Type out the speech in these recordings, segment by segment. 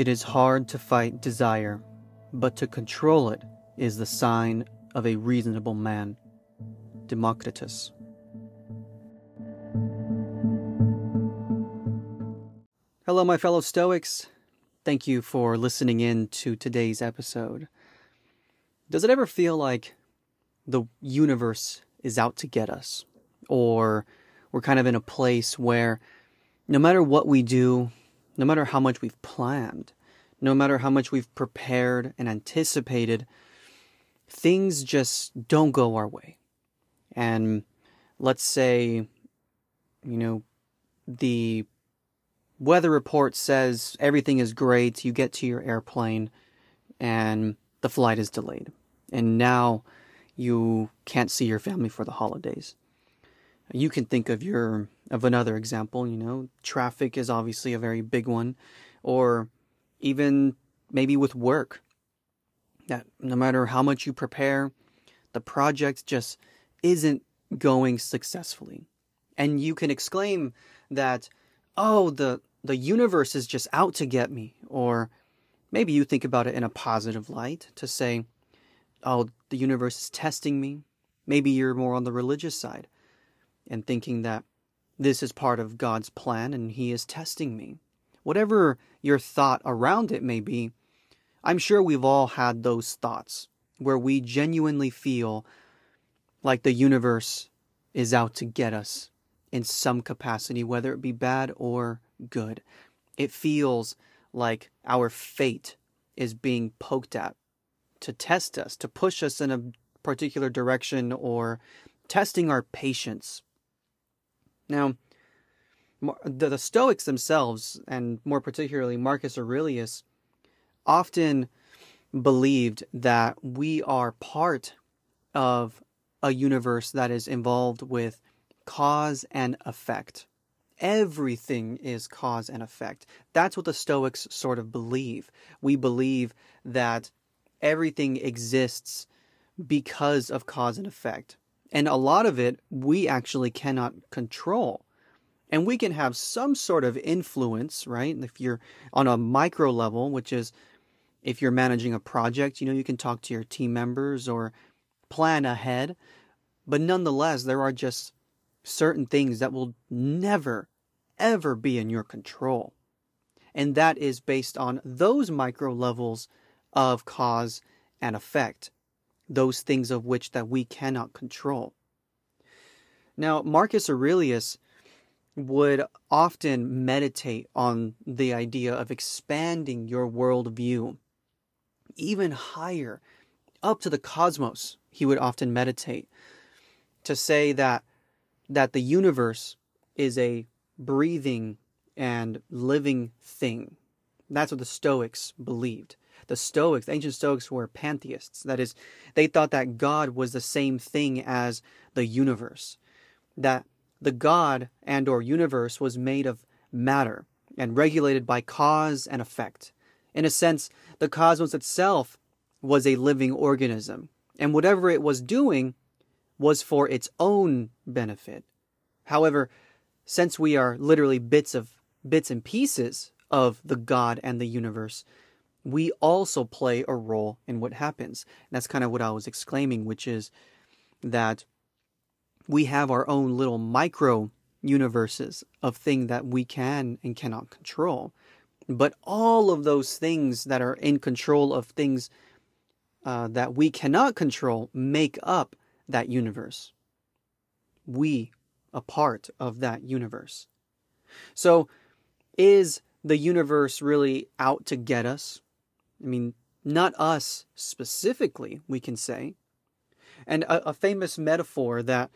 It is hard to fight desire, but to control it is the sign of a reasonable man. Democritus. Hello, my fellow Stoics. Thank you for listening in to today's episode. Does it ever feel like the universe is out to get us? Or we're kind of in a place where no matter what we do, no matter how much we've planned, no matter how much we've prepared and anticipated, things just don't go our way. And let's say, you know, the weather report says everything is great, you get to your airplane, and the flight is delayed. And now you can't see your family for the holidays. You can think of your of another example, you know, traffic is obviously a very big one or even maybe with work that no matter how much you prepare, the project just isn't going successfully. And you can exclaim that, oh, the, the universe is just out to get me. Or maybe you think about it in a positive light to say, oh, the universe is testing me. Maybe you're more on the religious side and thinking that this is part of God's plan and He is testing me. Whatever your thought around it may be, I'm sure we've all had those thoughts where we genuinely feel like the universe is out to get us in some capacity, whether it be bad or good. It feels like our fate is being poked at to test us, to push us in a particular direction, or testing our patience. Now, the, the Stoics themselves, and more particularly Marcus Aurelius, often believed that we are part of a universe that is involved with cause and effect. Everything is cause and effect. That's what the Stoics sort of believe. We believe that everything exists because of cause and effect. And a lot of it we actually cannot control. And we can have some sort of influence, right? If you're on a micro level, which is if you're managing a project, you know, you can talk to your team members or plan ahead. But nonetheless, there are just certain things that will never, ever be in your control. And that is based on those micro levels of cause and effect, those things of which that we cannot control. Now, Marcus Aurelius would often meditate on the idea of expanding your worldview even higher, up to the cosmos. He would often meditate to say that that the universe is a breathing and living thing. That's what the Stoics believed. The Stoics, the ancient Stoics were pantheists. That is, they thought that God was the same thing as the universe. That the God and or universe was made of matter and regulated by cause and effect. In a sense, the cosmos itself was a living organism, and whatever it was doing was for its own benefit. However, since we are literally bits of bits and pieces of the God and the universe, we also play a role in what happens. And that's kind of what I was exclaiming, which is that we have our own little micro universes of things that we can and cannot control. But all of those things that are in control of things uh, that we cannot control make up that universe. We a part of that universe. So, is the universe really out to get us? I mean, not us specifically, we can say. And a, a famous metaphor that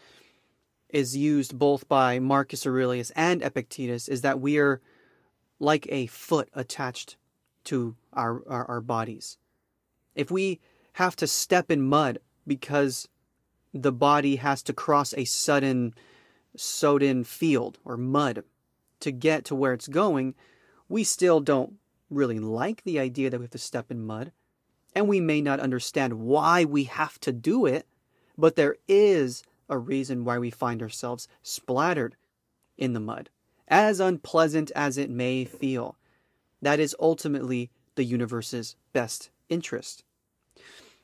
is used both by Marcus Aurelius and Epictetus is that we are like a foot attached to our, our, our bodies. If we have to step in mud because the body has to cross a sudden sowed in field or mud to get to where it's going, we still don't really like the idea that we have to step in mud. And we may not understand why we have to do it, but there is a reason why we find ourselves splattered in the mud, as unpleasant as it may feel. That is ultimately the universe's best interest.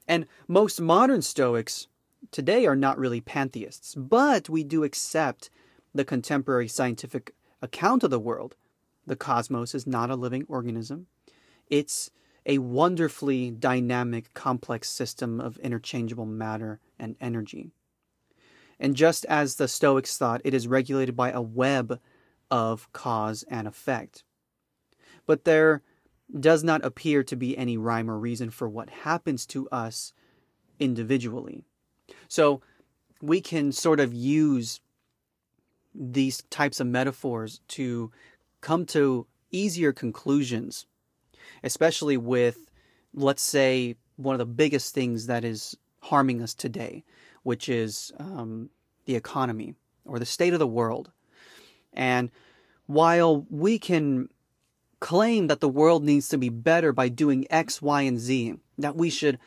And most modern Stoics today are not really pantheists, but we do accept the contemporary scientific account of the world. The cosmos is not a living organism, it's a wonderfully dynamic, complex system of interchangeable matter and energy. And just as the Stoics thought, it is regulated by a web of cause and effect. But there does not appear to be any rhyme or reason for what happens to us individually. So we can sort of use these types of metaphors to come to easier conclusions, especially with, let's say, one of the biggest things that is harming us today, which is um, the economy or the state of the world. And while we can claim that the world needs to be better by doing X, Y, and Z, that we should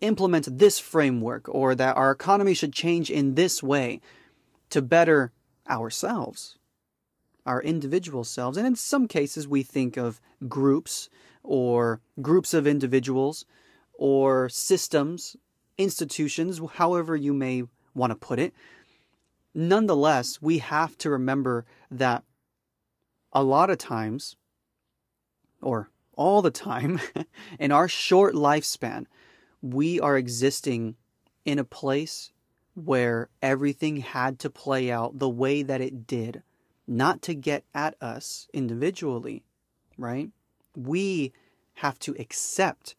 implement this framework or that our economy should change in this way to better ourselves, our individual selves. And in some cases, we think of groups or groups of individuals or systems, institutions, however you may want to put it. Nonetheless, we have to remember that a lot of times, or all the time, in our short lifespan, we are existing in a place where everything had to play out the way that it did, not to get at us individually, right? We have to accept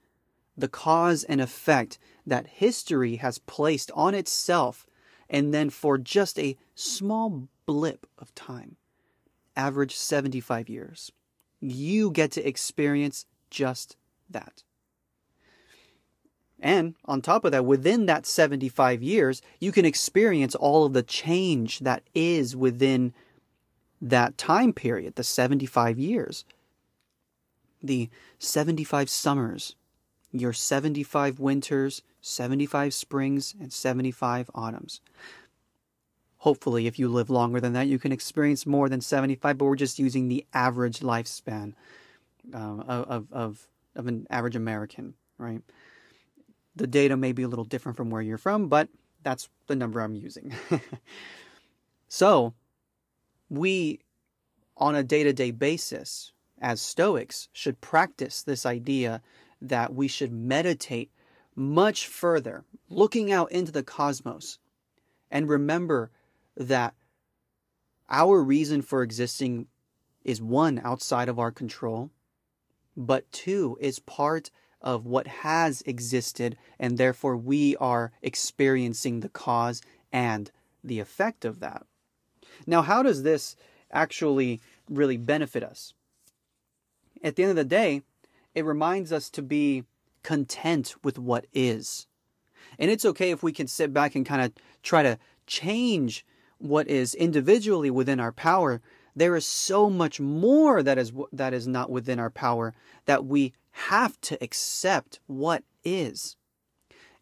the cause and effect that history has placed on itself, and then for just a small blip of time, average 75 years, you get to experience just that. And on top of that, within that 75 years, you can experience all of the change that is within that time period, the 75 years. The 75 summers, your 75 winters, 75 springs, and 75 autumns. Hopefully, if you live longer than that, you can experience more than 75, but we're just using the average lifespan uh, of, of, of an average American, right? The data may be a little different from where you're from, but that's the number I'm using. so, we, on a day to day basis, as Stoics, should practice this idea that we should meditate much further, looking out into the cosmos, and remember that our reason for existing is one, outside of our control, but two, is part of what has existed, and therefore we are experiencing the cause and the effect of that. Now, how does this actually really benefit us? At the end of the day, it reminds us to be content with what is. And it's okay if we can sit back and kind of try to change what is individually within our power. There is so much more that is that is not within our power that we have to accept what is.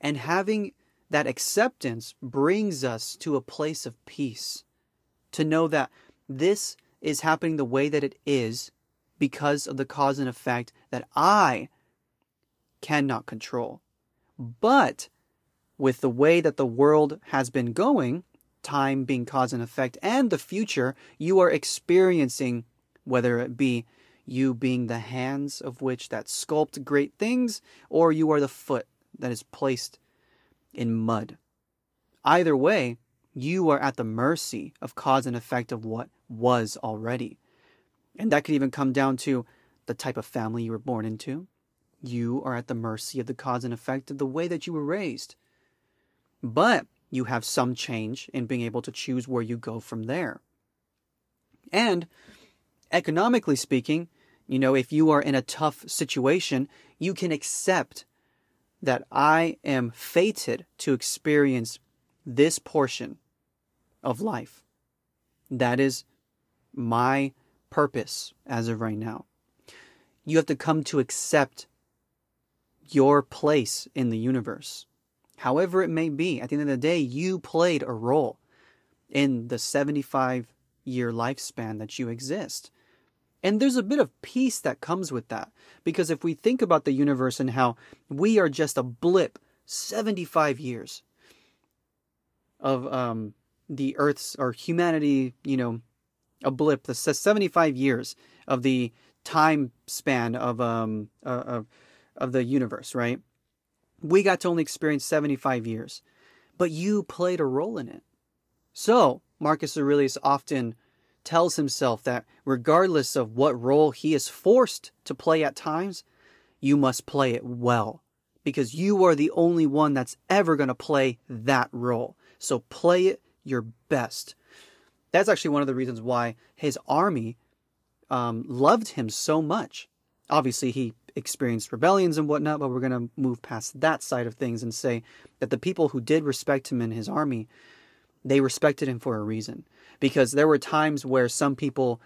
And having that acceptance brings us to a place of peace. To know that this is happening the way that it is because of the cause and effect that I cannot control. But with the way that the world has been going, time being cause and effect, and the future, you are experiencing, whether it be you being the hands of which that sculpt great things, or you are the foot that is placed in mud. Either way, you are at the mercy of cause and effect of what was already. And that could even come down to the type of family you were born into. You are at the mercy of the cause and effect of the way that you were raised. But you have some change in being able to choose where you go from there. And economically speaking, you know, if you are in a tough situation, you can accept that I am fated to experience this portion of life. That is my purpose as of right now. You have to come to accept your place in the universe. However, it may be, at the end of the day, you played a role in the 75 year lifespan that you exist. And there's a bit of peace that comes with that. Because if we think about the universe and how we are just a blip, 75 years of um, the Earth's or humanity, you know, a blip, the 75 years of the time span of um uh, of of the universe, right? We got to only experience 75 years, but you played a role in it. So, Marcus Aurelius often tells himself that regardless of what role he is forced to play at times, you must play it well because you are the only one that's ever going to play that role. So play it your best. That's actually one of the reasons why his army um, loved him so much. Obviously, he experienced rebellions and whatnot, but we're going to move past that side of things and say that the people who did respect him in his army, they respected him for a reason because there were times where some people,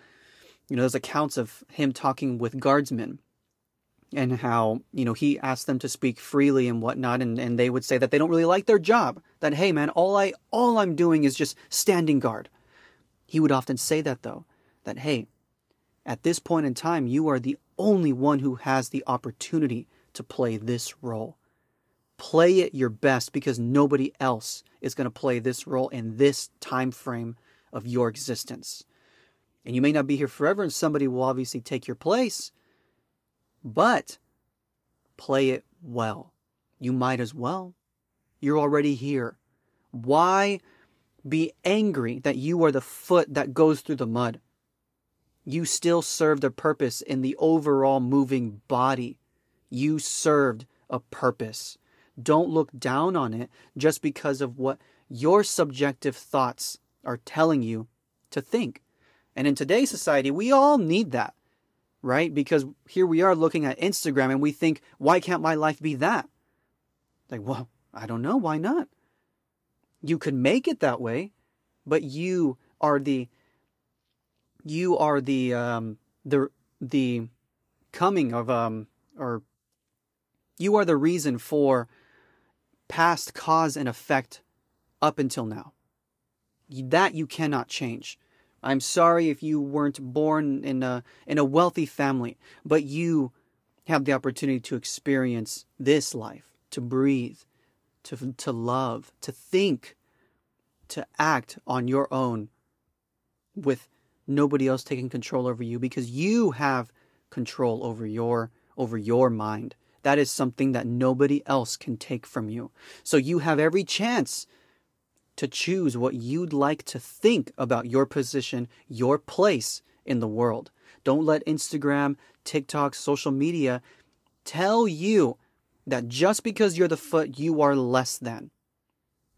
you know, there's accounts of him talking with guardsmen and how, you know, he asked them to speak freely and whatnot, and, and they would say that they don't really like their job. That, hey man, all I all I'm doing is just standing guard. He would often say that though, that hey, at this point in time, you are the only one who has the opportunity to play this role. Play it your best because nobody else is going to play this role in this time frame of your existence. And you may not be here forever, and somebody will obviously take your place, but play it well. You might as well. You're already here. Why be angry that you are the foot that goes through the mud? You still served a purpose in the overall moving body. You served a purpose. Don't look down on it just because of what your subjective thoughts are telling you to think. And in today's society, we all need that, right? Because here we are looking at Instagram and we think, why can't my life be that? Like, well, I don't know. Why not? You could make it that way, but you are the you are the um the the coming of um or you are the reason for past cause and effect up until now that you cannot change. I'm sorry if you weren't born in a in a wealthy family, but you have the opportunity to experience this life, to breathe, to to love, to think, to act on your own with nobody else taking control over you because you have control over your over your mind. That is something that nobody else can take from you. So you have every chance to choose what you'd like to think about your position, your place in the world. Don't let Instagram, TikTok, social media tell you that just because you're the foot, you are less than.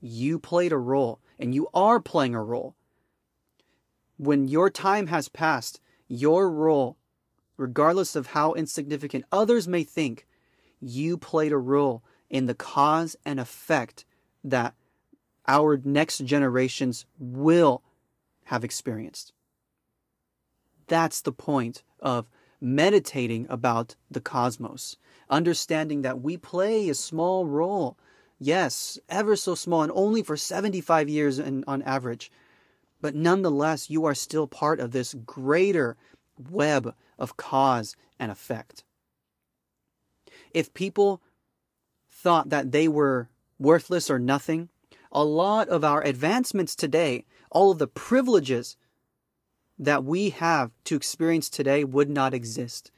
You played a role, and you are playing a role. When your time has passed, your role, regardless of how insignificant others may think, you played a role in the cause and effect that our next generations will have experienced. That's the point of meditating about the cosmos, understanding that we play a small role. Yes, ever so small, and only for 75 years in, on average. But nonetheless, you are still part of this greater web of cause and effect. If people thought that they were worthless or nothing, a lot of our advancements today, all of the privileges that we have to experience today would not exist.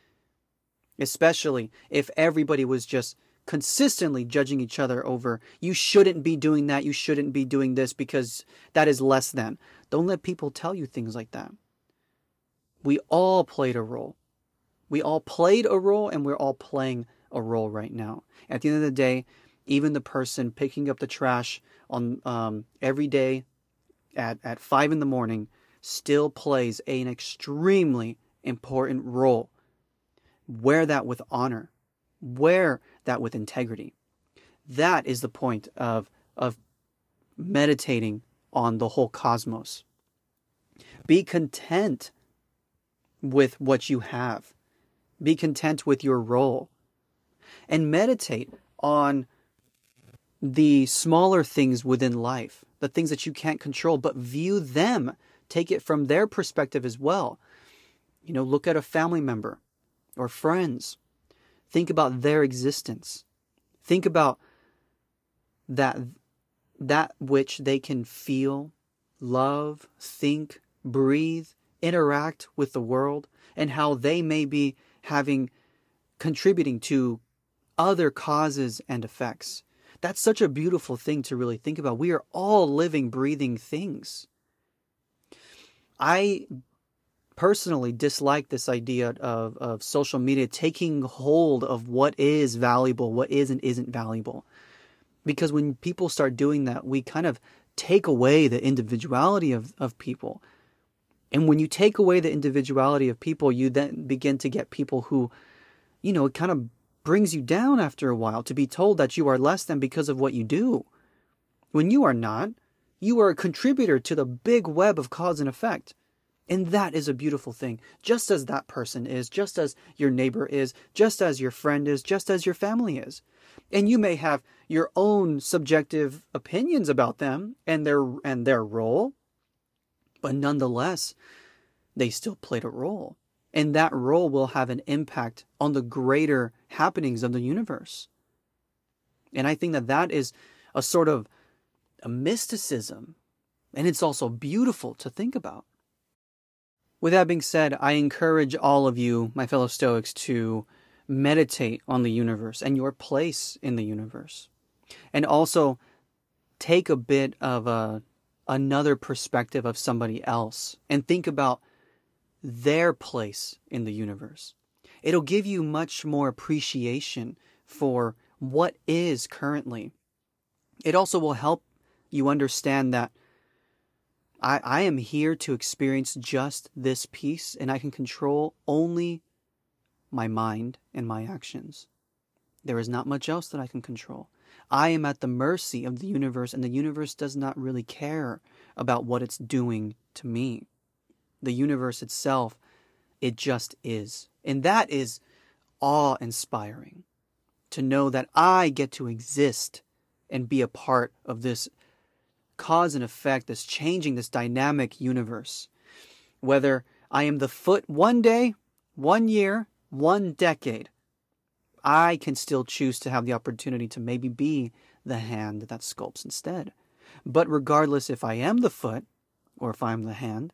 Especially if everybody was just consistently judging each other over, you shouldn't be doing that, you shouldn't be doing this because that is less than. Don't let people tell you things like that. We all played a role. We all played a role and we're all playing a role right now. At the end of the day, even the person picking up the trash on um, every day at, at five in the morning still plays an extremely important role. Wear that with honor. Wear that with integrity. That is the point of, of meditating on the whole cosmos. Be content with what you have. Be content with your role. And meditate on the smaller things within life, the things that you can't control, but view them, take it from their perspective as well. You know, look at a family member or friends. Think about their existence. Think about that that which they can feel, love, think, breathe, interact with the world, and how they may be having contributing to other causes and effects. That's such a beautiful thing to really think about. We are all living, breathing things. I personally dislike this idea of, of social media taking hold of what is valuable, what is and isn't valuable. Because when people start doing that, we kind of take away the individuality of, of people. And when you take away the individuality of people, you then begin to get people who, you know, kind of brings you down after a while to be told that you are less than because of what you do. When you are not, you are a contributor to the big web of cause and effect. And that is a beautiful thing, just as that person is, just as your neighbor is, just as your friend is, just as your family is. And you may have your own subjective opinions about them and their and their role, but nonetheless, they still played a role. And that role will have an impact on the greater happenings of the universe. And I think that that is a sort of a mysticism, and it's also beautiful to think about. With that being said, I encourage all of you, my fellow Stoics, to meditate on the universe and your place in the universe. And also take a bit of a another perspective of somebody else and think about their place in the universe. It'll give you much more appreciation for what is currently. It also will help you understand that I, I am here to experience just this peace and I can control only my mind and my actions. There is not much else that I can control. I am at the mercy of the universe, and the universe does not really care about what it's doing to me the universe itself, it just is. And that is awe inspiring to know that I get to exist and be a part of this cause and effect, this changing, this dynamic universe. Whether I am the foot one day, one year, one decade, I can still choose to have the opportunity to maybe be the hand that sculpts instead. But regardless if I am the foot or if I'm the hand,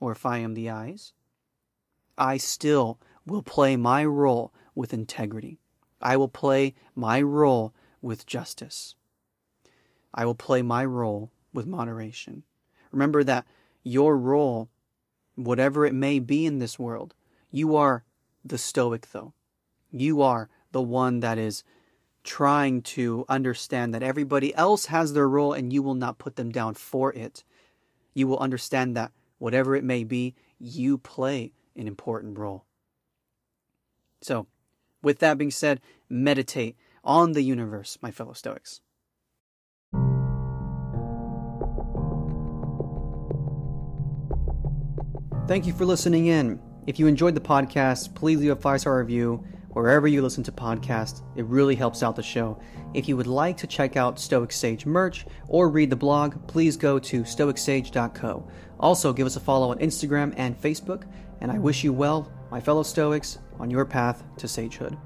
or if I am the eyes, I still will play my role with integrity. I will play my role with justice. I will play my role with moderation. Remember that your role, whatever it may be in this world, you are the Stoic, though. You are the one that is trying to understand that everybody else has their role and you will not put them down for it. You will understand that whatever it may be, you play an important role. So, with that being said, meditate on the universe, my fellow Stoics. Thank you for listening in. If you enjoyed the podcast, please leave a five star review wherever you listen to podcasts. It really helps out the show. If you would like to check out Stoic Sage merch or read the blog, please go to stoicsage.co. Also, give us a follow on Instagram and Facebook, and I wish you well, my fellow Stoics, on your path to sagehood.